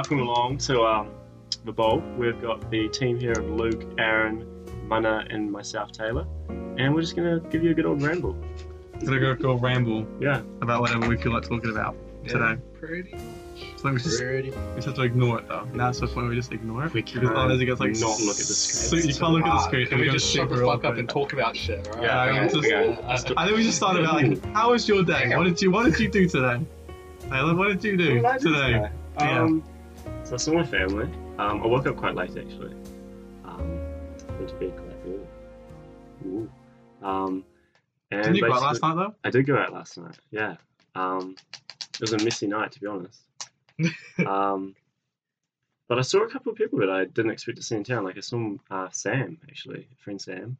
welcome along to um, the Bulb. We've got the team here of Luke, Aaron, Munna, and myself, Taylor, and we're just gonna give you a good old ramble. Gonna go for a ramble Yeah. about whatever we feel like talking about today. Pretty. So we just Pretty. we just have to ignore it though. Now it's the point where we just ignore it. We Because can't otherwise it gets like not look at the so- screen. You can't look at the screen. Can and we we're just gonna shut the sit fuck up and talk about shit, alright? Yeah, okay, Alright, just- okay. Let's do- I think we just started about like, how was your day? What did you What did you do today? Taylor, what did you do What did do today? Yeah. Um, so I saw my family. Um, I woke up quite late actually. Um, went to bed quite early. Ooh. Um, and Didn't you go out last night though? I did go out last night. Yeah. Um, it was a messy night to be honest. um, but I saw a couple of people that I didn't expect to see in town. Like I saw uh, Sam actually, friend Sam.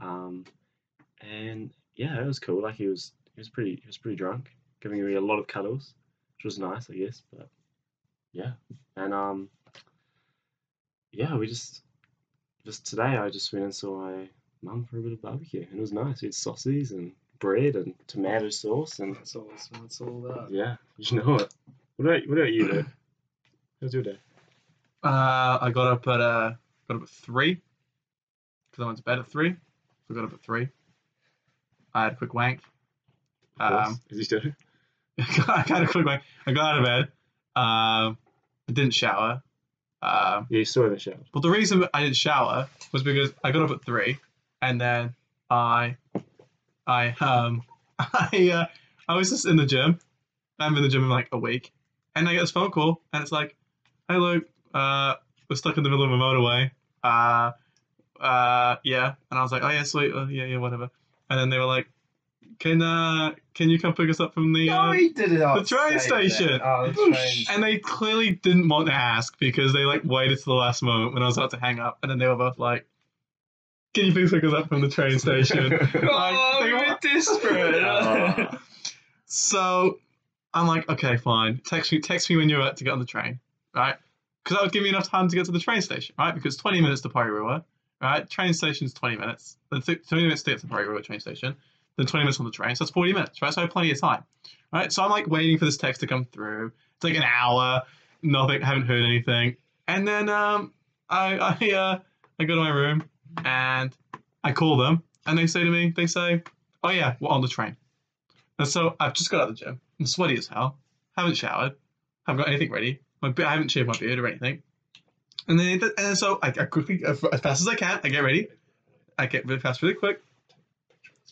Um, and yeah, it was cool. Like he was, he was pretty, he was pretty drunk, giving me a lot of cuddles, which was nice, I guess. But yeah, and um, yeah, we just, just today I just went and saw my mum for a bit of barbecue, and it was nice. We had sausages and bread and tomato sauce, and That's all, that's all that. yeah, you know it. What about what about you, Lou? How's your day? Uh, I got up at uh got up at three because I went to bed at three. So I got up at three. I had a quick wank. Um, Is he still? I had a quick wank. I got out of bed. Um, I didn't shower. Um, Yeah, you still haven't showered. But the reason I didn't shower was because I got up at three, and then I, I um, I uh, I was just in the gym. I'm in the gym in like a week, and I get this phone call, and it's like, "Hey Luke, uh, we're stuck in the middle of a motorway. Uh, uh, yeah." And I was like, "Oh yeah, sweet, uh, yeah, yeah, whatever." And then they were like, "Can uh, can you come pick us up from the?" No, uh, he did it the train station. Oh, the train. and they clearly didn't want to ask because they like waited to the last moment when I was about to hang up, and then they were both like, "Can you please pick us up from the train station?" Oh, they we were- desperate. So I'm like, "Okay, fine. Text me, text me when you're about to get on the train, right?" Because that would give me enough time to get to the train station, right? Because 20 minutes to Porirua, right? Train station's 20 minutes. Th- 20 minutes to get to Porirua train station. Then 20 minutes on the train, so that's 40 minutes, right? So I have plenty of time, right? So I'm like waiting for this text to come through. It's like an hour, nothing, haven't heard anything. And then um, I I uh, I go to my room and I call them, and they say to me, they say, "Oh yeah, we're on the train." And so I've just got out of the gym. I'm sweaty as hell. Haven't showered. Haven't got anything ready. My I haven't shaved my beard or anything. And then and so I, I quickly, as fast as I can, I get ready. I get really fast, really quick.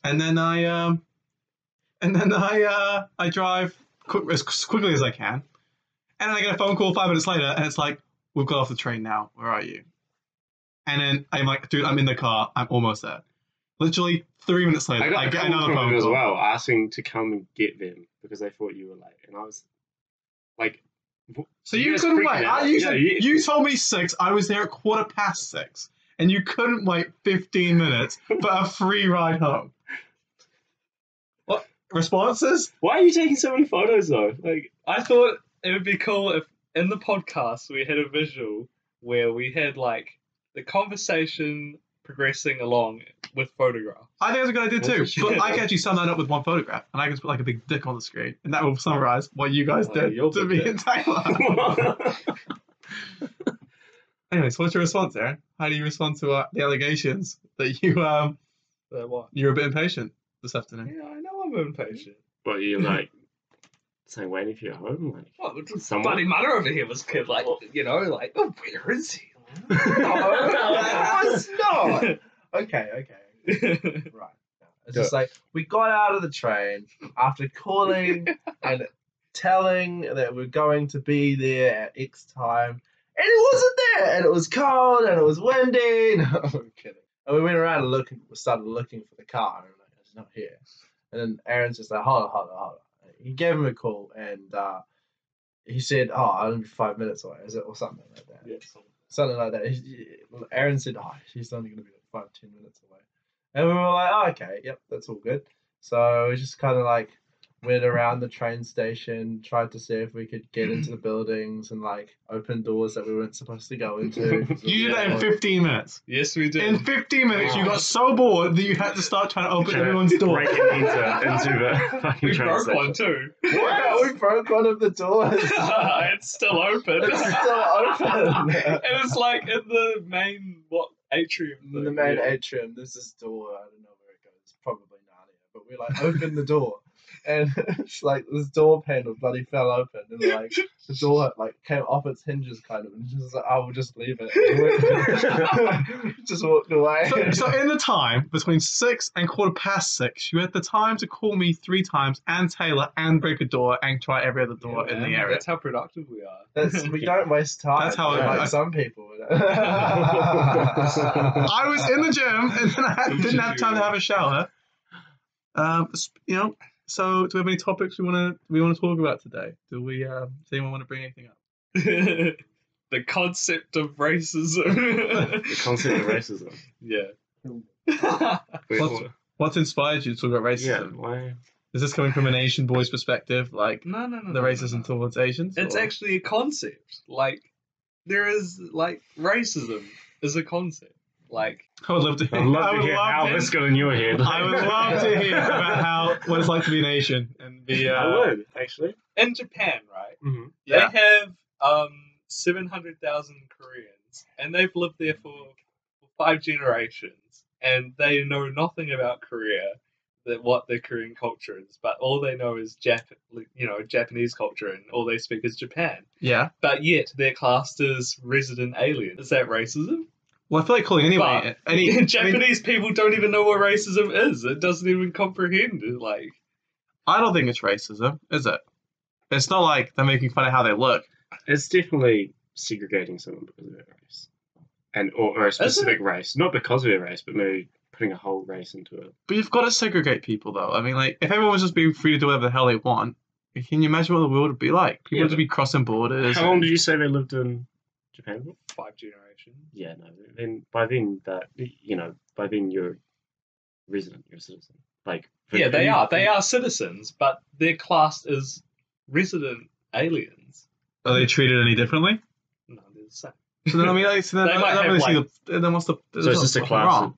And then I um, and then I uh, I drive quick, as quickly as I can. And then I get a phone call five minutes later, and it's like, "We've got off the train now. Where are you?" And then I'm like, "Dude, I'm in the car. I'm almost there." Literally three minutes later, I I, got a get another phone them as call. well, asking to come and get them because they thought you were late, and I was like, So you, guys couldn't wait. I, you, Yeah, said- you- you told me six. I was there at quarter past six, and you couldn't wait 15 minutes for a free ride home. Responses? Why are you taking so many photos though? Like, I thought it would be cool if in the podcast we had a visual where we had like the conversation progressing along with photographs. I think that's a good idea too. But I can actually sum that up with one photograph, and I can put like a big dick on the screen, and that will summarize what you guys Oh, did to me dick. and Taylor. Anyways, what's your response, Aaron? How do you respond to uh, the allegations that you um So what? you were a bit impatient this afternoon? Yeah, I know I'm impatient. but you're like saying waiting for your home, like. What? the Someone- Bloody mother over here was kid like you know like oh where is he? No, it's not. Okay, okay. Right. It's just like we got out of the train after calling and telling that we're going to be there at X time, and it wasn't there, and it was cold and it was windy. No, I'm kidding. And we went around and looking, we started looking for the car, and we're like, it's not here. And then Aaron's just like, hold on, hold on, hold on. He gave him a call, and uh, he said, oh, I'll be five minutes away, is it, or something like that something like that. He- Aaron said, "Oh, she's only going to be like five, ten minutes away," and we were like, "Oh, okay, yep, that's all good." So we just kind of like went around the train station, tried to see if we could get into the buildings and like open doors that we weren't supposed to go into. You did that in 15 minutes. yes, we did. In 15 minutes, you got so bored that you had to start trying to open Trying to everyone's door. Breaking into, into the fucking we train broke station. one too. Yeah, we broke one of the doors. it's still open. It's still open. and it's like in the main what atrium. In the main yeah. atrium, there's this door. I don't know where it goes. Probably Narnia. But we like opened the door, and it's like this door panel bloody fell open, and like the door like came off its hinges, kind of, and just like, I will just leave it. Just walked away. So, so in the time between six and quarter past six, you had the time to call me three times and Taylor and break a door and try every other door Yeah, in the area. That's how productive we are. That's, we don't waste time. That's how like I- some people. I was in the gym and then I didn't have time to have a shower. Um, you know. So, do we have any topics we want to we want to talk about today? Do we? Um, does anyone want to bring anything up? the concept of racism. The concept of racism. yeah. What's- What's inspired you to talk about racism? yeah, racism? why? Is this coming from an Asian boy's perspective, like no, no, no. the no, no, racism no. towards Asians? It's or- actually a concept. Like there is like racism is a concept. Like I would love to. I'd love I to hear love how to- this got in your head. I would love to hear about how what it's like to be an Asian and be. Uh, I would, actually. in Japan, right? Mm-hmm. Yeah. They have um seven hundred thousand Koreans, and they've lived there for, for five generations, and they know nothing about Korea, that what their Korean culture is, but all they know is Jap, you know, Japanese culture, and all they speak is Japan. Yeah. But yet they're classed as resident aliens. Is that racism? Well, I feel like calling anyway. Any I mean, Japanese people don't even know what racism is. It doesn't even comprehend it. Like, I don't think it's racism, is it? It's not like they're making fun of how they look. It's definitely segregating someone because of their race, and or, or a specific race, not because of their race, but maybe putting a whole race into it. But you've got to segregate people, though. I mean, like, if everyone was just being free to do whatever the hell they want, can you imagine what the world would be like? People Yeah, would just be crossing borders. How long and- did you say they lived in Japan? For? five generations. Yeah, no. Then by then that you know by then you're resident, you're a citizen. Like for- Yeah, they are. They are citizens, but they're classed as resident aliens. Are they treated any differently? No, they're the same. So then, I mean, like, so then, They I might don't have, really see the. Then what's the? So it's just a class Wrong.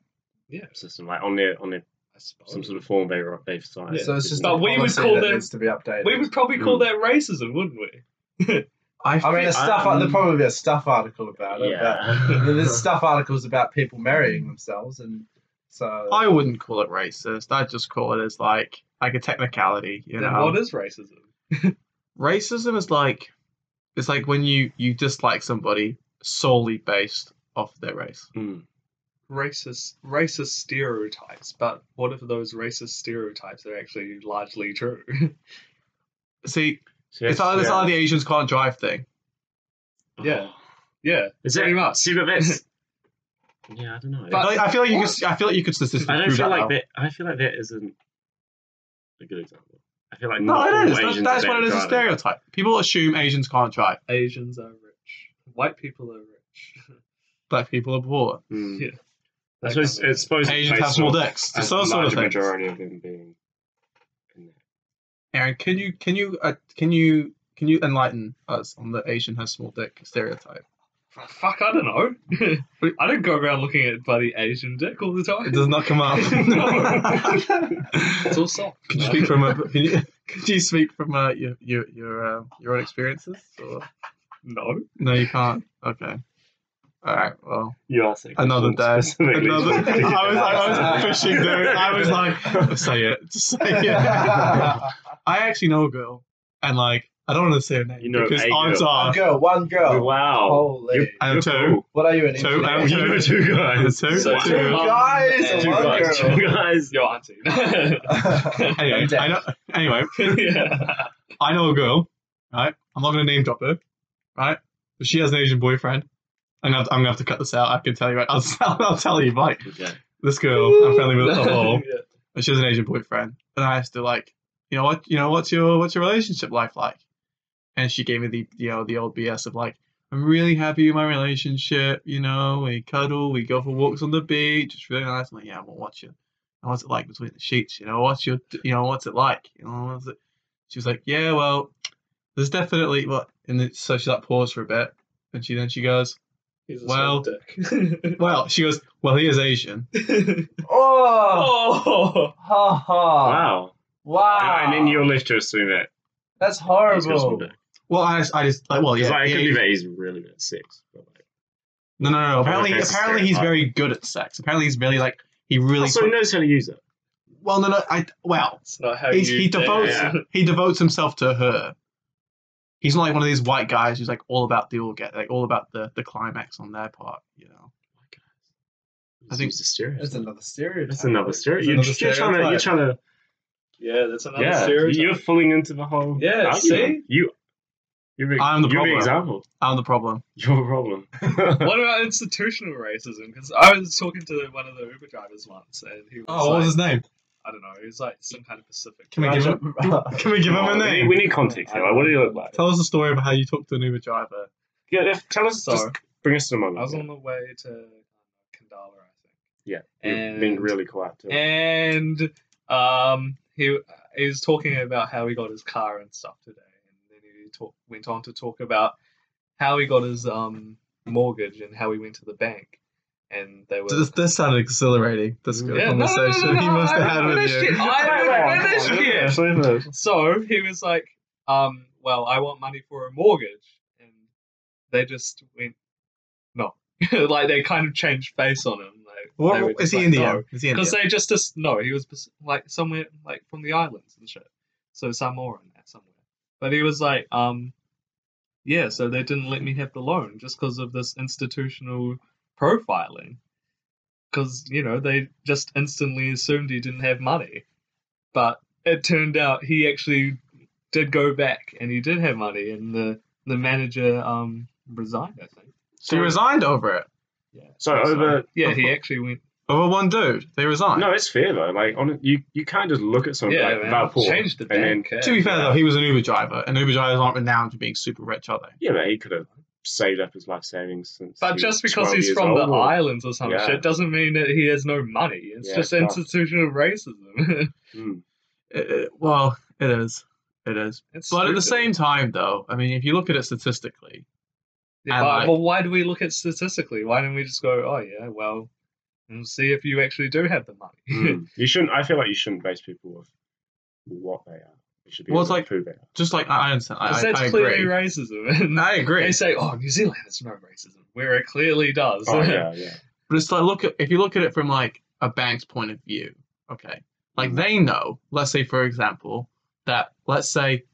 Yeah, system, like on their on their some sort of form they they've signed. Yeah. so it's just But we would call that them- needs to be updated. We would probably call Mm. that racism, wouldn't we? I, I mean, feel- a stuff. Um, there'd probably be a stuff article about it. Yeah. But there's stuff articles about people marrying themselves, and so I wouldn't call it racist. I'd just call it as like like a technicality. You then know, what is racism? racism is like it's like when you you dislike somebody solely based off their race. Mm. Racist, racist stereotypes. But what if those racist stereotypes are actually largely true? See, So it's that's- like, it's yeah. like the Asians can't drive thing. Yeah. yeah, Is pretty that much. See, but that's yeah, I don't know. But- Like, I feel like you could I feel like you could statistically I don't prove feel that. like though. that. I feel like that isn't a good example. I feel like No, not all it is. That's, Asians that's are what it is. A stereotype. People assume Asians can't drive. Asians are rich. White people are rich. Black people are poor. Mm. Yeah. I suppose it's supposed to Asians have small sort of- dicks. a It's those sort of larger things. majority of them being in there. Aaron, can you can you uh, can you can you enlighten us on the Asian has small dick stereotype? Fuck, I don't know. I don't go around looking at bloody Asian dick all the time. It does not come up. It's all soft. Can you speak from a, can you, can you speak from uh, your your your uh, your own experiences? Or? No. No, you can't. Okay. All right. Well, You are saying another day. Another. I was I was fishing, dude. I was like, say it, just say it. I actually know a girl, and like, I don't want to say her name You know because a odds girl. are one girl, one girl. Wow. Holy. You're- I know you're two. cool. What are you an Two, engineer? I know You know two guys. Two, So two. two guys, and Two one guys. girl. Two guys. Your auntie. Anyway, I know. Anyway, yeah. I know a girl, right? I'm not gonna name drop her, right? But she has an Asian boyfriend. I'm gonna have to, I'm gonna have to cut this out. I can tell you right. I'll, I'll tell you. Like Okay. this girl, I'm friendly with a whole. Yeah. and she has an Asian boyfriend. And I asked her like, you know what, you know what's your what's your relationship life like? And she gave me the you know the old BS of like, I'm really happy with my relationship. You know, we cuddle, we go for walks on the beach. It's really nice. I'm like, yeah, well, what's your, what's it like between the sheets? You know, what's your, you know, what's it like? You know, what's it? She was like, "Yeah, well, there's definitely what." And then, so she like paused for a bit, and she then she goes, He's a Well- dick. "Well," she goes, "Well, he is Asian." Oh, oh, ha ha! Wow. Wow! And then you're left to assume that That's he's got a small horrible. Well, I just, I just like, well, yeah, like, it yeah, could be that he's really good at sex. But like, no, no, no. Apparently, that's apparently he's very good at sex. Apparently, he's really like he really. also, he knows how to use it. well, no, no. I well, it's not how he's, he devotes Yeah. he devotes himself to her. He's not like one of these white guys who's like all about the all get like all about the the climax on their part. You know. Oh I think- it's a stereotype. That's another stereotype. That's another That's stereotype. You're, another you're trying to. You're trying to. Yeah, that's another Yeah, stereotype. you're falling into the whole. Yeah, argument. see? you. You're the, I'm the you're problem. the example. I'm the problem. You're the problem. what about institutional racism? Because I was talking to one of the Uber drivers once, and he was Oh, what was his name? I don't know, he was like some kind of Pacific. Can we give him? Can we give him a Oh, we need- name? We need context here. Like, what do you look like? Tell us a story about how you talked to an Uber driver. Yeah, if- tell us. So- just bring us to the moment. I was on the way to Khandallah, I think. Yeah, you've and been really quiet too. and um, he he was talking about how he got his car and stuff today, and then he talk, went on to talk about how he got his um mortgage and how he went to the bank, and they were. This, this sounded exhilarating. This good Yeah, no, no, no, no, he no, must have had with you. it. I Come on, come finished on, it. finish, finish. So he was like, um, well, I want money for a mortgage. And they just went, no. like they kind of changed face on him. Like, What, they what- is he like, Indian? No. Is he Indian? Because they just, just, no, he was like somewhere, like from the islands and shit. So Samoa and that somewhere. But he was like, um, yeah, so they didn't let me have the loan just because of this institutional profiling. Because, you know, they just instantly assumed he didn't have money. But it turned out he actually did go back and he did have money, and the, the manager um, resigned, I think. So he resigned over it. Yeah. So over. Yeah, he actually went. Over one dude. They resigned. No, it's fair though. Like, on you, you can't just look at someone Yeah, like man. that poor. Changed the and then- to be fair though, he was an Uber driver, and Uber drivers aren't renowned for being super rich, are they? Yeah, but he could have saved up his life savings since. But just because he's years from the or- islands or some Yeah. shit doesn't mean that he has no money. It's Yeah, just it's tough. institutional racism. Mm. It- it- well, it is. It is. It's But at the same time, though, I mean, if you look at it statistically, Yeah, but, like- but why do we look at statistically? Why don't we just go, oh yeah, well, and see if you actually do have the money? Mm. You shouldn't. I feel like you shouldn't base people off what they are. You should be Well, it's like- prove they are. just like I I understand, I, Because I, that's I clearly agree. racism. And I agree. They say, oh, New Zealand has no racism, where it clearly does. Oh yeah, yeah. But it's like look at if you look at it from like a bank's point of view, okay. Like Mhm. they know, let's say for example, that let's say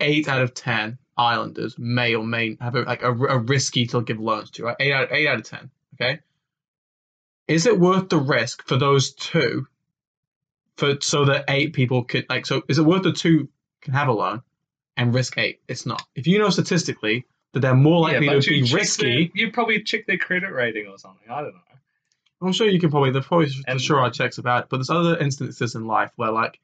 eight out of ten islanders may or may have a, like a, a risky to give loans to, right? Eight out eight out of ten, okay. Is it worth the risk for those two, for so that eight people could like so? Is it worth the two can have a loan, and risk eight? It's not. If you know statistically that they're more likely but to be risky. Their, you probably check their credit rating or something. I don't know. I'm sure you can probably there's probably for And- sure are checks about it, but there's other instances in life where like,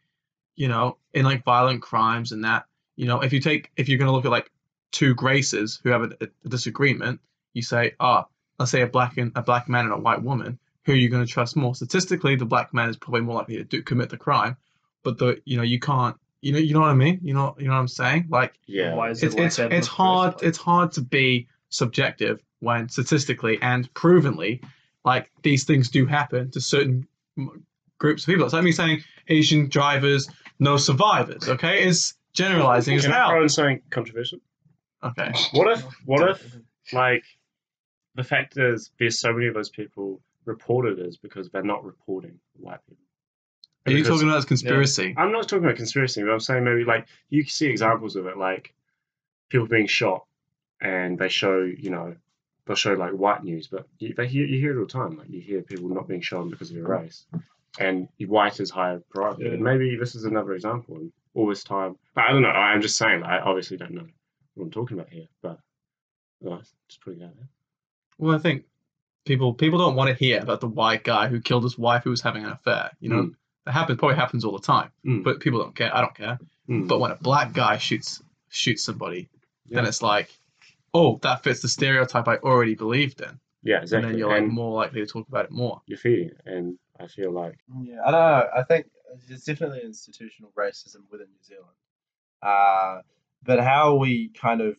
you know, in like violent crimes and that, you know, if you take if you're gonna look at like two graces who have a, a disagreement, you say, ah, let's say a black and a black man and a white woman, who are you gonna trust more? Statistically, the black man is probably more likely to do, commit the crime, but the you know you can't you know you know what I mean? You know you know what I'm saying? Like Yeah. Why is it it's it's it's hard place? it's hard to be subjective when statistically and provenly like these things do happen to certain groups of people. It's like me saying Asian drivers, no survivors. Okay, it's generalizing as Can I throw hell. in something controversial? Okay, What if? What if? Like, the fact is, there's so many of those people reported as because they're not reporting white people. are you talking about conspiracy? I'm not talking about conspiracy, but I'm saying maybe like you can see examples of it, like people being shot, and they show, you know, they'll show like white news, but you, they hear you hear it all the time. Like you hear people not being shown because of their race, and white is higher priority. Yeah. And maybe this is another example. And all this time, but I don't know. I'm just saying. I obviously don't know what I'm talking about here, but well, just putting it out there. Well, I think people people don't want to hear about the white guy who killed his wife who was having an affair. You know, Mm. that happens probably happens all the time, Mm. but people don't care. I don't care. Mm. But when a black guy shoots shoots somebody, then it's like, oh, that fits the stereotype I already believed in, yeah, exactly. and then you're like and more likely to talk about it more. you're feeding it, and I feel like Yeah, I don't know. I think there's definitely institutional racism within New Zealand. Uh, but how we kind of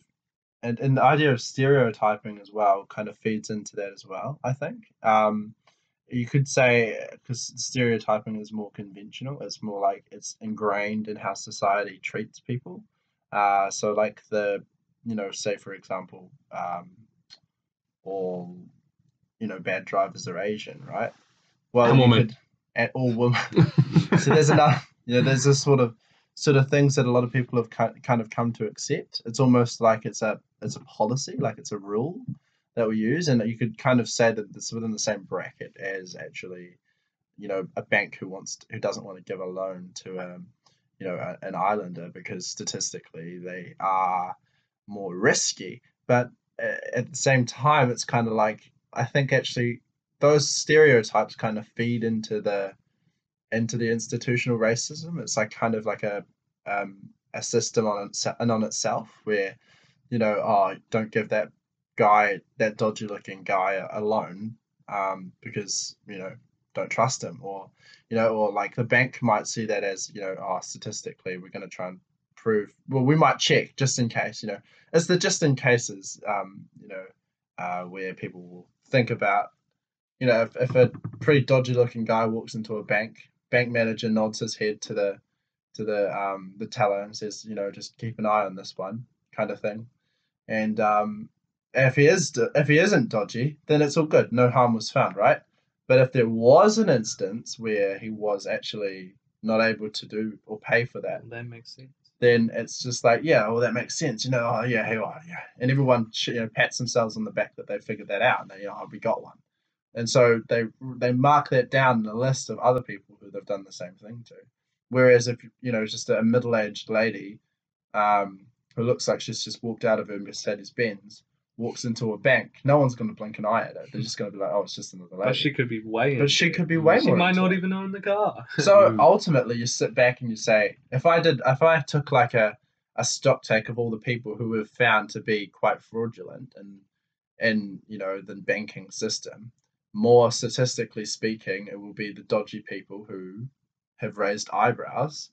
and, and the idea of stereotyping as well kind of feeds into that as well. I think um, you could say because stereotyping is more conventional. It's more like it's ingrained in how society treats people. Uh, so like the you know say for example, um, all you know bad drivers are Asian, right? Well, And could- and all women. so there's enough. You know, there's this sort of sort of things that a lot of people have ki- kind of come to accept. It's almost like it's a it's a policy, like it's a rule that we use, and you could kind of say that it's within the same bracket as actually, you know, a bank who wants to, who doesn't want to give a loan to um, you know, a, an islander because statistically they are more risky. But at the same time, it's kind of like I think actually those stereotypes kind of feed into the into the institutional racism. It's like kind of like a um, a system on and on itself where you know oh don't give that guy that dodgy looking guy a, a loan um, because you know don't trust him or you know or like the bank might see that as you know oh statistically we're going to try and prove well we might check just in case you know it's the just in cases um, you know uh, where people will think about you know if, if a pretty dodgy looking guy walks into a bank bank manager nods his head to the to the um the teller and says you know just keep an eye on this one kind of thing and um if he is if he isn't dodgy then it's all good no harm was found right but if there was an instance where he was actually not able to do or pay for that That makes sense. then it's just like, yeah, well, that makes sense. You know, oh, yeah, hey, oh, yeah. And everyone you know, pats themselves on the back that they figured that out and they, you know, oh, we got one. And so they they mark that down in a list of other people who they've done the same thing to. Whereas if, you know, just a middle aged lady um, who looks like she's just walked out of her Mercedes Benz walks into a bank, no one's going to blink an eye at it. They're just going to be like, oh, it's just another lady. But she could be way. But she could be way She more might not it. even own the car. So Mm. ultimately, you sit back and you say, if I did, if I took like a, a stock take of all the people who were found to be quite fraudulent in, in you know the banking system, more statistically speaking, it will be the dodgy people who have raised eyebrows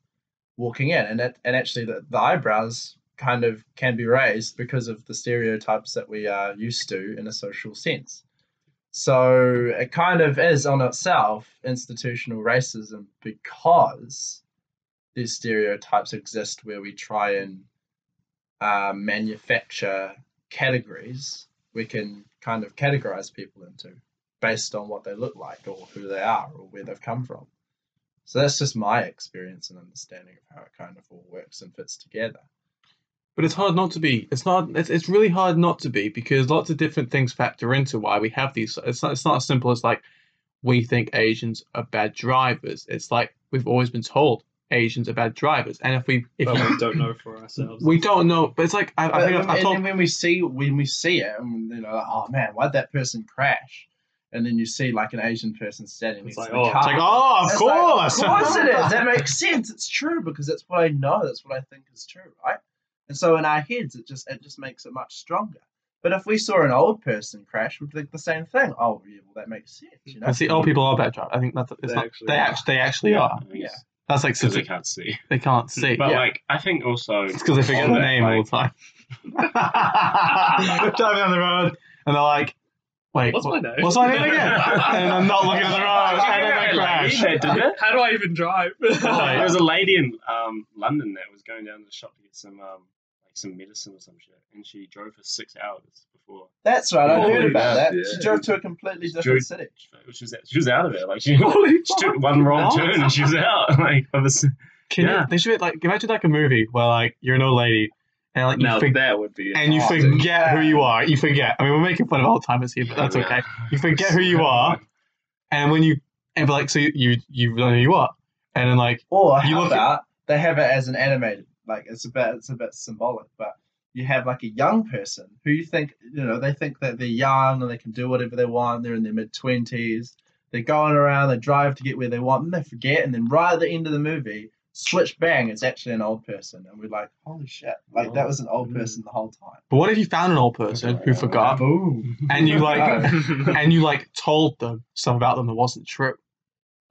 walking in, and it, and actually the, the eyebrows kind of can be raised because of the stereotypes that we are used to in a social sense. So it kind of is on itself institutional racism because these stereotypes exist where we try and uh, manufacture categories we can kind of categorize people into based on what they look like or who they are or where they've come from. So that's just my experience and understanding of how it kind of all works and fits together. But it's hard not to be. It's not. It's, it's really hard not to be because lots of different things factor into why we have these. It's not. It's not as simple as like we think Asians are bad drivers. It's like we've always been told Asians are bad drivers, and if we if but you, we don't know for ourselves. we don't know. But it's like I, I But- think I've, I've and, told. and when we see when we see it, and you know, like, oh man, why'd that person crash? And then you see like an Asian person standing It's next like, to the oh, car. It's like, oh, of It's like, course. of course it is. That makes sense. It's true because that's what I know. That's what I think is true, right? And so in our heads, it just it just makes it much stronger. But if we saw an old person crash, we'd think the same thing. Oh, yeah, well, that makes sense. You know. And see, old people are bad drivers. I think that's it's They not. actually they are. actually they actually are. Yeah. That's like because they can't see. they can't see. But Yeah. like, I think also It's because they forget the that, name all the time. Driving on the road, and they're like, "Wait, What's what- my name? What's my name again?" and I'm not looking at the road, and then they crash. Yeah, didn't it? How do I even drive? There was a lady in um, London that was going down to the shop to get some um, like some medicine or some shit, and she drove for six hours before. That's right. I heard about that. shit. She drove to a completely She different drove- city. She was she was out of it. Like she, she took one wrong turn and she was out. Like of a s- Can Yeah. you? They should like imagine like a movie where like you're an old lady, and like you Now forget. that would be And you forget who you are. You forget. I mean, we're making fun of old timers here, but that's okay. You forget who you are, and when you and like so you you, you know who you are, and then like Or You how look at- about they have it as an animated, like it's a bit, it's a bit symbolic, but you have like a young person who you think, you know, they think that they're young and they can do whatever they want. They're in their mid twenties. They're going around. They drive to get where they want, and they forget. And then right at the end of the movie, switch bang, it's actually an old person, and we're like, holy shit, like that was an old Mm. person the whole time. But what if you found an old person who forgot, Boom. and you like, Oh. and you like told them stuff about them that wasn't true?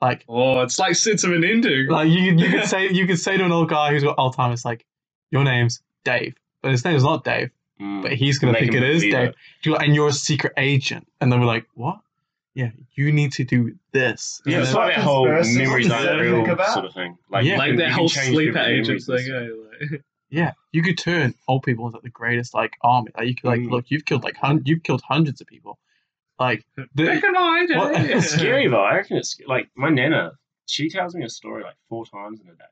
Like, oh, it's like Sense of an ending. like you you could say you could say to an old guy who's got Alzheimer's, like, your name's Dave, but his name is not Dave, Mm. but he's gonna Make think it is believe Dave. it. You're and you're a secret agent, and then we're like, what? Yeah, you need to do this. Yeah, it's like that whole Conspiracy memories aren't that I think real sort of thing. Like, Yeah. like can- that whole change sleeper people's agent thing. stuff. eh, like- Yeah, you could turn old people into the greatest like army. Like you could like Mm. look, you've killed like hun- you've killed hundreds of people. Like the, Back in I What- day. It's scary though. I reckon it's like my nana. She tells me a story like four times in a day,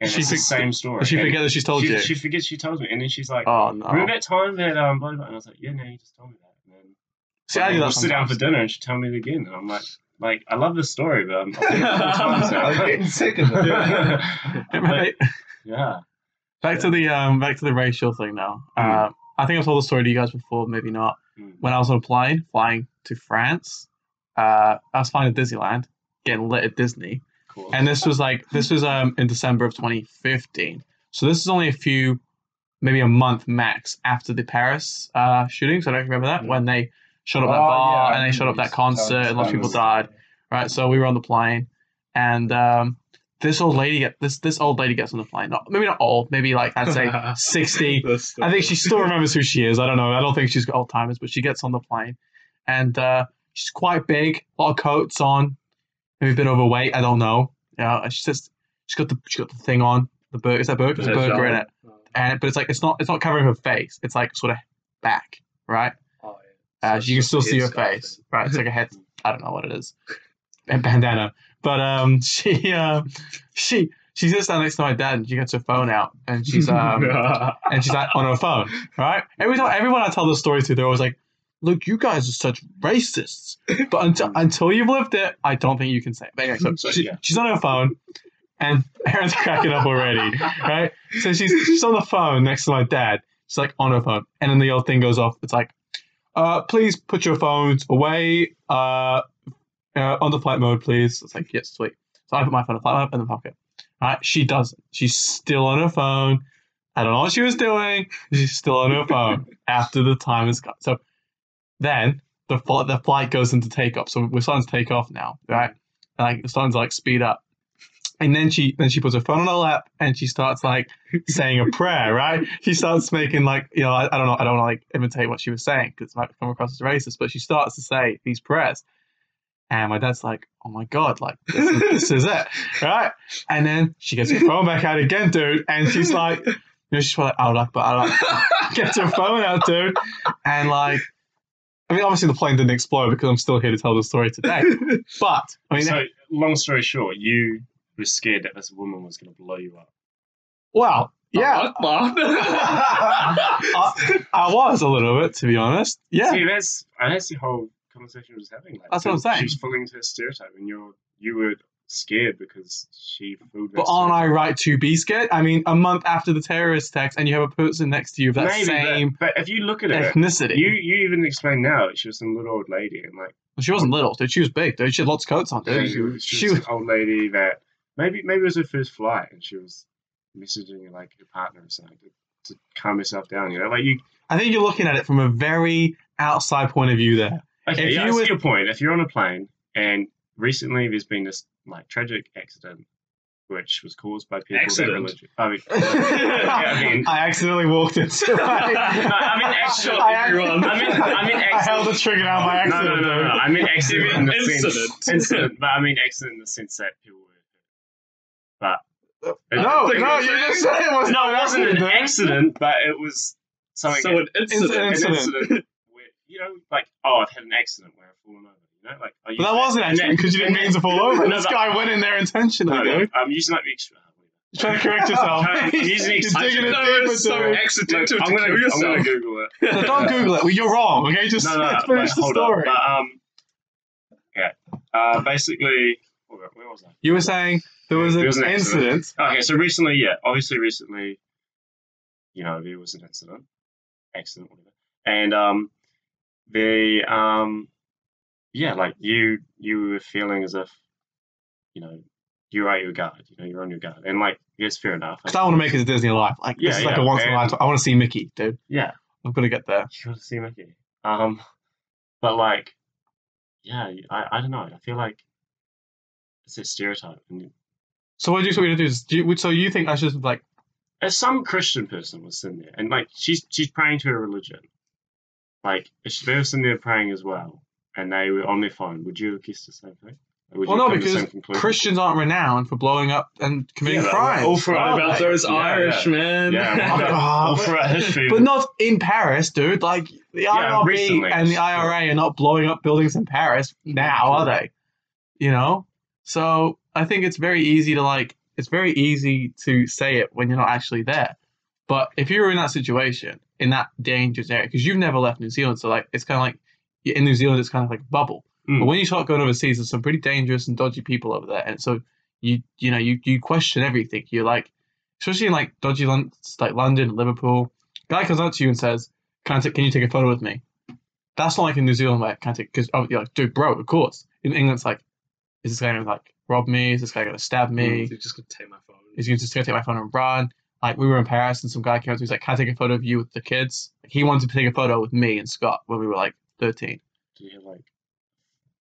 and She it's the same story. does she And forget that she's told she, you. She forgets she tells me, and then she's like, oh no. "Remember that time that um?" Blah, blah, blah," And I was like, "Yeah, no, you just told me that." And then See, I do we'll that sit down for dinner, and she tell me it again, and I'm like, "Like, I love this story, but I'm, I've heard it four times now." I'm getting sick of it. Right. yeah. back to the um back to the racial thing now. Mm. Uh, I think I've told the story to you guys before, maybe not. Mm. When I was on a plane flying to France, uh, I was flying to Disneyland, getting lit at Disney, Cool. and this was like this was um in December of 2015. So this is only a few, maybe a month max after the Paris uh shootings. I don't remember that Mm. when they shot up that Oh, bar yeah, and they shot up that concert and lots of people died. Right, so we were on the plane, and um, this old lady get this this old lady gets on the plane. Not maybe not old, maybe like I'd say sixty. I think she still remembers who she is. I don't know. I don't think she's got Alzheimer's, but she gets on the plane, and uh, she's quite big, a lot of coats on, maybe a bit overweight. I don't know. Yeah, she's just she's got the she got the thing on. The burqa is that burqa? There's a burqa in it, and but it's like it's not it's not covering her face. It's like sort of back, right? Uh, you can still see her face, right? It's like a head. I don't know what it is, a bandana. But um, she uh, she she sits down next to my dad and she gets her phone out and she's um and she's like on her phone, right? Every time everyone I tell the story to, they're always like, "Look, you guys are such racists." But until until you've lived it, I don't think you can say it. But anyway, so So, she, yeah. she's on her phone, and Aaron's cracking up already, right? So she's she's on the phone next to my dad. She's like on her phone, and then the old thing goes off. It's like, uh, please put your phones away. Uh, uh, on the flight mode, please. It's like, yes, sweet. So I put my phone in flight mode in the pocket. Right? She doesn't. She's still on her phone. I don't know what she was doing. She's still on her phone after the time has gone. So then the flight the flight goes into takeoff. So we're starting to take off now, right? And like it's starting to like speed up. And then she then she puts her phone on her lap and she starts like saying a prayer, right? She starts making like you know I, I don't know I don't want to like imitate what she was saying because it might come across as racist, but she starts to say these prayers, and my dad's like, oh my god, like this is, this is it, right? And then she gets her phone back out again, dude, and she's like, you know, she's like, I like, but I like, gets her phone out, dude, and like. I mean, obviously the plane didn't explode because I'm still here to tell the story today. But I mean, so, long story short, you were scared that this woman was going to blow you up. well, yeah, Mom. I, I was a little bit, to be honest. Yeah, See, that's and that's the whole conversation we was having. Like, That's what I'm saying. She's falling into a stereotype, and you're you were scared because she fulfilled that but aren't I right to be scared? I mean, a month after the terrorist attacks, and you have a person next to you of that Maybe, same but, but if you look at it, ethnicity. you you even explained now that she was some little old lady, and like she wasn't little, dude. She was big, dude. She had lots of coats on, dude. she, was, she she was was- an old lady that maybe maybe it was her first flight, and she was messaging like her partner or something to, to calm herself down. You know, like you. I think you're looking at it from a very outside point of view there. Okay, If yeah, you I see were- your point. If you're on a plane and recently there's been this like tragic accident, which was caused by people. that Accident? religion- I mean, I mean, I accidentally walked into it. No, I mean actual- I, everyone. I mean, I mean I held the trigger down by accident. no, no, no, no. I mean accident in the Incident. sense incident, but I mean accident in the sense that people were hurt. But No, no, you just said it was no, it wasn't an dude. accident, but it was something. so an incident. an Incident. incident where you know, like oh, I've had an accident where I've fallen over. You know, like I But that wasn't and accident because you didn't mean to fall over. No, this guy went in there intentionally, No, no. I'm using like the extra. You're trying to correct yourself. I'm using You're digging it No, deeper, it's so accidental I'm to gonna, I'm gonna Google it. No, don't Google it. Well, you're wrong. Okay, just No, no, let's no, finish the hold story. on. But um, yeah. Uh, basically, where was I? You were saying there was, There was an an incident. accident. Okay, so recently, yeah, obviously recently, you know, there was an incident, accident, whatever, and um, the um, yeah, like you you were feeling as if, you know, you're at your guard, you know, you're on your guard, and like, yes, fair enough. Because I want to make it to Disneyland. Like Yeah, this is like a once in a lifetime. I want to see Mickey, dude. yeah, I'm gonna get there. you want to see Mickey. Um, but like, yeah, I I don't know. I feel like it's a stereotype, So what do you want me to do? Is, do you, so you think I should like if some Christian person was sitting there and like she's she's praying to her religion, like if they were sitting there praying as well, and they were on their phone, would you have guessed the same thing? Would Well, no, come to the because? Christians aren't renowned for blowing up and committing Yeah, but crimes. all for- What about Yeah, those yeah. Irish men? Yeah, well, all oh, but- throughout history. But not in Paris, dude. Like the Yeah, IRA recently, and the sure. IRA are not blowing up buildings in Paris now, are they? You know. So I think it's very easy to like. It's very easy to say it when you're not actually there. But if you're in that situation, in that dangerous area, because you've never left New Zealand, so like it's kind of like in New Zealand, it's kind of like a bubble. Mm. But when you start going overseas, there's some pretty dangerous and dodgy people over there, and so you you know you you question everything. You're like, especially in like dodgy like London, Liverpool. Guy comes up to you and says, "Can I take, Can you take a photo with me?" That's not like in New Zealand where can I take because oh, you're like, dude, bro, of course. In England, it's like, is this guy gonna like rob me? Is this guy gonna stab me? You're just gonna take my phone. Is he just gonna take my phone and run? Like we were in Paris and some guy came up to me, he's like, "Can I take a photo of you with the kids?" Like, he wanted to take a photo with me and Scott when we were like 13. Do you have like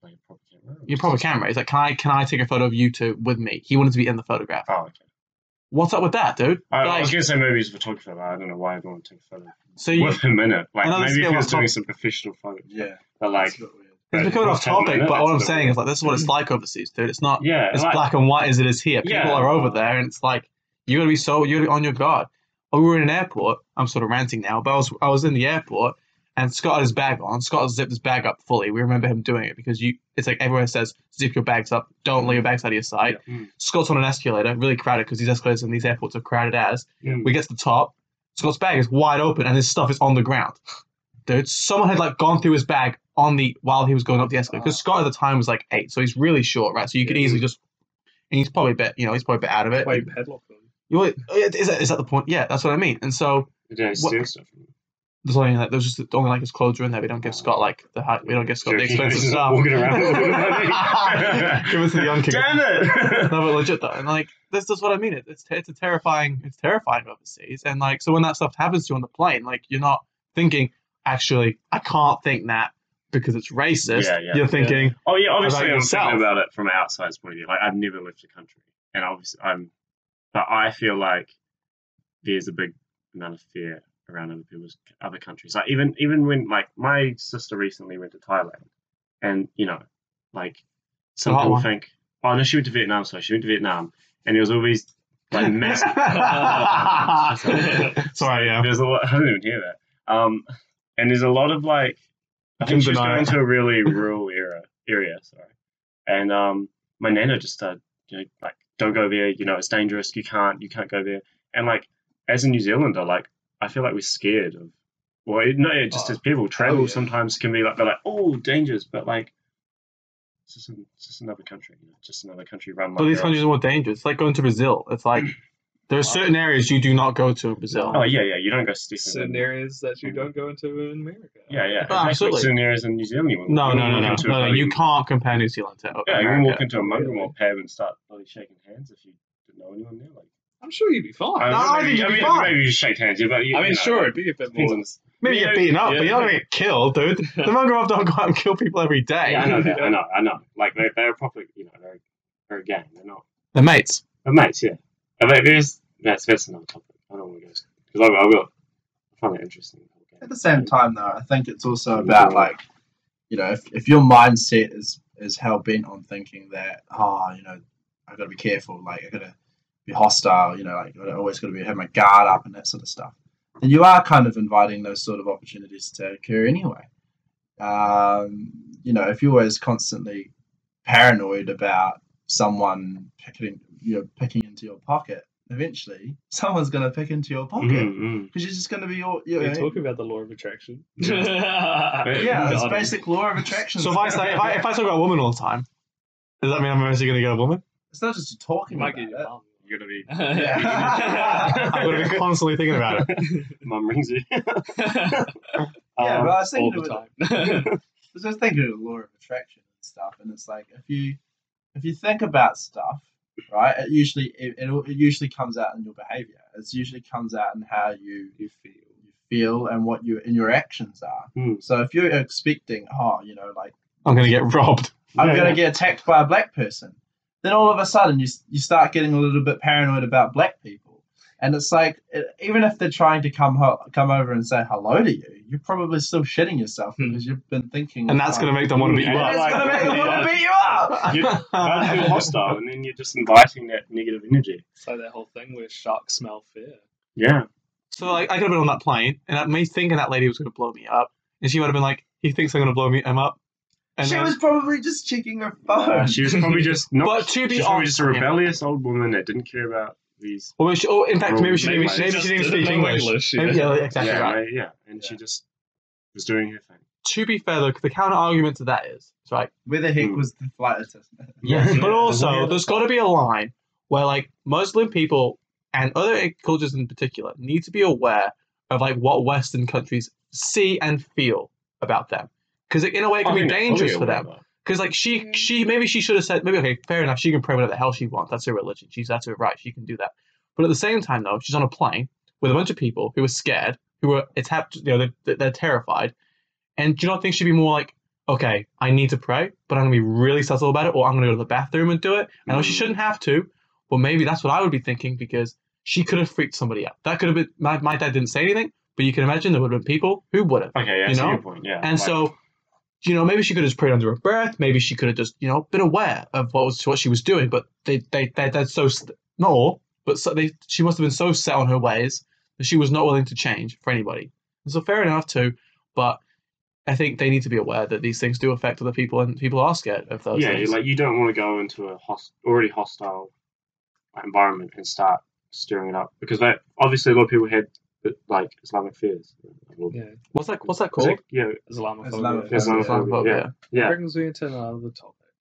like a proper camera? or Your just proper camera. He's like, "Can I can I take a photo of you two with me?" He wanted to be in the photograph. Oh, okay. What's up with that, dude? I, I was gonna say maybe he's a photographer, but I don't know why i everyone took a photo so you, with him in it. Like maybe if he was doing top- some professional photos. Yeah. But like that's a bit weird. it's becoming off topic, but what I'm saying is like this is what it's like overseas, dude. It's not yeah, it's like, black and white as it is here. People Yeah. are over there, and it's like you gotta be so you gotta on your guard. Oh, we were in an airport. I'm sort of ranting now, but I was I was in the airport, and Scott had his bag on. Scott zipped his bag up fully. We remember him doing it because you. It's like everyone says, zip your bags up. Don't let your bags out of your sight. Mm. Scott's on an escalator, really crowded because these escalators in these airports are crowded as. Mm. We get to the top. Scott's bag is wide open, and his stuff is on the ground. Dude, someone had like gone through his bag on the while he was going up the escalator. Because Scott at the time was like eight, so he's really short, right? So you could easily just. And he's probably a bit, you know, he's probably a bit out of it. Why you padlock them? You is that, is that the point? Yeah, that's what I mean. And so Did What- stuff there's only like there's just only like his clothes are in there. We don't give Scott like the high, we don't give Scott the Joking, expensive just stuff. walking around with money. Give it to the young kid. Damn it! no, but legit though, and like this is what I mean. It, it's it's a terrifying, it's terrifying overseas, and like so when that stuff happens to you on the plane, like you're not thinking, actually, I can't think that because it's racist. Yeah, yeah. You're thinking, Oh yeah, obviously About I'm yourself. thinking about it from an outside's point of view. Like I've never left the country, and obviously I'm, but I feel like there's a big amount of fear around other people's other countries. Like even even when like my sister recently went to Thailand, and you know, like some people one. think, oh no, she went to Vietnam, so she went to Vietnam, and there was always like massive. sorry, yeah. There's a lot. I didn't even hear that. Um, and there's a lot of like. I think Couldn't she was going to a really rural area. Area, sorry. And um, my nana just started, you know, like, don't go there. You know, it's dangerous. You can't. You can't go there. And like, as a New Zealander, like, I feel like we're scared of. Well, it, no, it just Oh. as people travel, yeah. sometimes can be like they're like, oh, dangers, but like, it's just, an, it's just another country. You know, just another country run. But like these countries are more dangerous. It's like going to Brazil. It's like there are certain areas you do not go to in Brazil. Oh yeah, yeah. You don't go to Certain in- areas that you mm-hmm. don't go into in America. Yeah, yeah. Oh, exactly. absolutely. Certain areas in New Zealand, you won't- No, you no, won't no, no, no, no. You can't compare New Zealand to Yeah, you can walk into a Really? Mongrel Mob pub and start bloody shaking hands if you didn't know anyone there. Like, I'm sure you'd be fine. I, No, don't I think you'd be mean, fine. Maybe you shake hands, yeah, but you, I mean, you know, sure, it'd be a bit more. on Maybe you get beaten up, yeah. but you're not gonna get killed, dude. The Mangrove don't go out and kill people every day. Yeah, I know that. I know. I know. Like they, they're probably, you know, they're, they're a gang. They're not. They're mates. They're mates. Yeah. And there- there's that's that's another topic. I don't want to go because I, I will. I find it interesting. At the same time, though, I think it's also about like, you know, if, if your mindset is is hell bent on thinking that, oh, you know, I've got to be careful, like I've got to be hostile, you know, like I always got to be have my guard up and that sort of stuff, then you are kind of inviting those sort of opportunities to occur anyway. Um, you know, if you're always constantly paranoid about someone picking, you know, picking into your pocket, eventually someone's going to pick into your pocket Mm-hmm. because you're just going to be your, you We're know, talking about the law of attraction. Yeah, yeah, it's Got it. basic law of attraction. So if I say if I if I talk about a woman all the time, does that mean I'm eventually gonna get a woman? it's not just you talking You might about get your it. mum. You're gonna be. I'm gonna be constantly thinking about it. Mum rings you. Yeah, Um, but I was all thinking the of it- time. I was just thinking of the law of attraction and stuff, and it's like if you if you think about stuff, right, it usually it, it, it usually comes out in your behavior. It usually comes out in how you you feel. you feel and what you and your actions are. Hmm. So if you're expecting, oh, you know, like I'm gonna get robbed. I'm Yeah, gonna yeah. get attacked by a black person, then all of a sudden you you start getting a little bit paranoid about black people. And it's like, e- even if they're trying to come ho- come over and say hello to you, you're probably still shitting yourself Hmm. because you've been thinking. And that's going to make them want to beat you Yeah, And up. it's going to make them want to beat you up. You- That's being hostile, and then you're just inviting that negative energy. So that whole thing where sharks smell fear. Yeah. So like, I could have been on that plane, and me thinking that lady was going to blow me up, and she would have been like, "He thinks I'm going to blow me him up." And she then- was probably just checking her phone. Uh, she was probably just not. But to be she's probably honest- just a rebellious old woman that didn't care about these. Or, maybe she, or in fact, maybe she Maybe didn't, she maybe she didn't didn't speak know English. English, Maybe- yeah. yeah, exactly yeah, right. right, yeah, and she just was doing her thing. To be fair, though, the counter argument to that is right. Where the heck Hmm. was the flight attendant? Yeah. But also, there's got to be a line where like Muslim people and other cultures in particular need to be aware of like what Western countries see and feel about them, because in a way it can I be think they're dangerous for them. Because like she Mm. she maybe she should have said maybe okay fair enough she can pray whatever the hell she wants that's her religion she's that's her right she can do that but at the same time though she's on a plane with a bunch of people who are scared who are it's hap- you know they're, they're terrified and do you not think she'd be more like okay I need to pray but I'm gonna be really subtle about it or I'm gonna go to the bathroom and do it I know she Mm. shouldn't have to but maybe that's what I would be thinking because she could have freaked somebody out that could have been my, my dad didn't say anything but you can imagine there would have been people who would have Okay, yeah, You know? your point. Yeah, and like- so, you know, maybe she could have just prayed under her breath. Maybe she could have just, you know, been aware of what was what she was doing. But they, they, they they're so not all, but so they, she must have been so set on her ways that she was not willing to change for anybody. And so fair enough too, but I think they need to be aware that these things do affect other people, and people are scared of those yeah, things. like you don't want to go into a host- already hostile environment and start stirring it up because that obviously a lot of people had like Islamic fears. Yeah, what's that? What's that called? it- Yeah, Islamophobia. Islamophobia. Islamophobia. Islamophobia. Yeah. Brings me into another topic.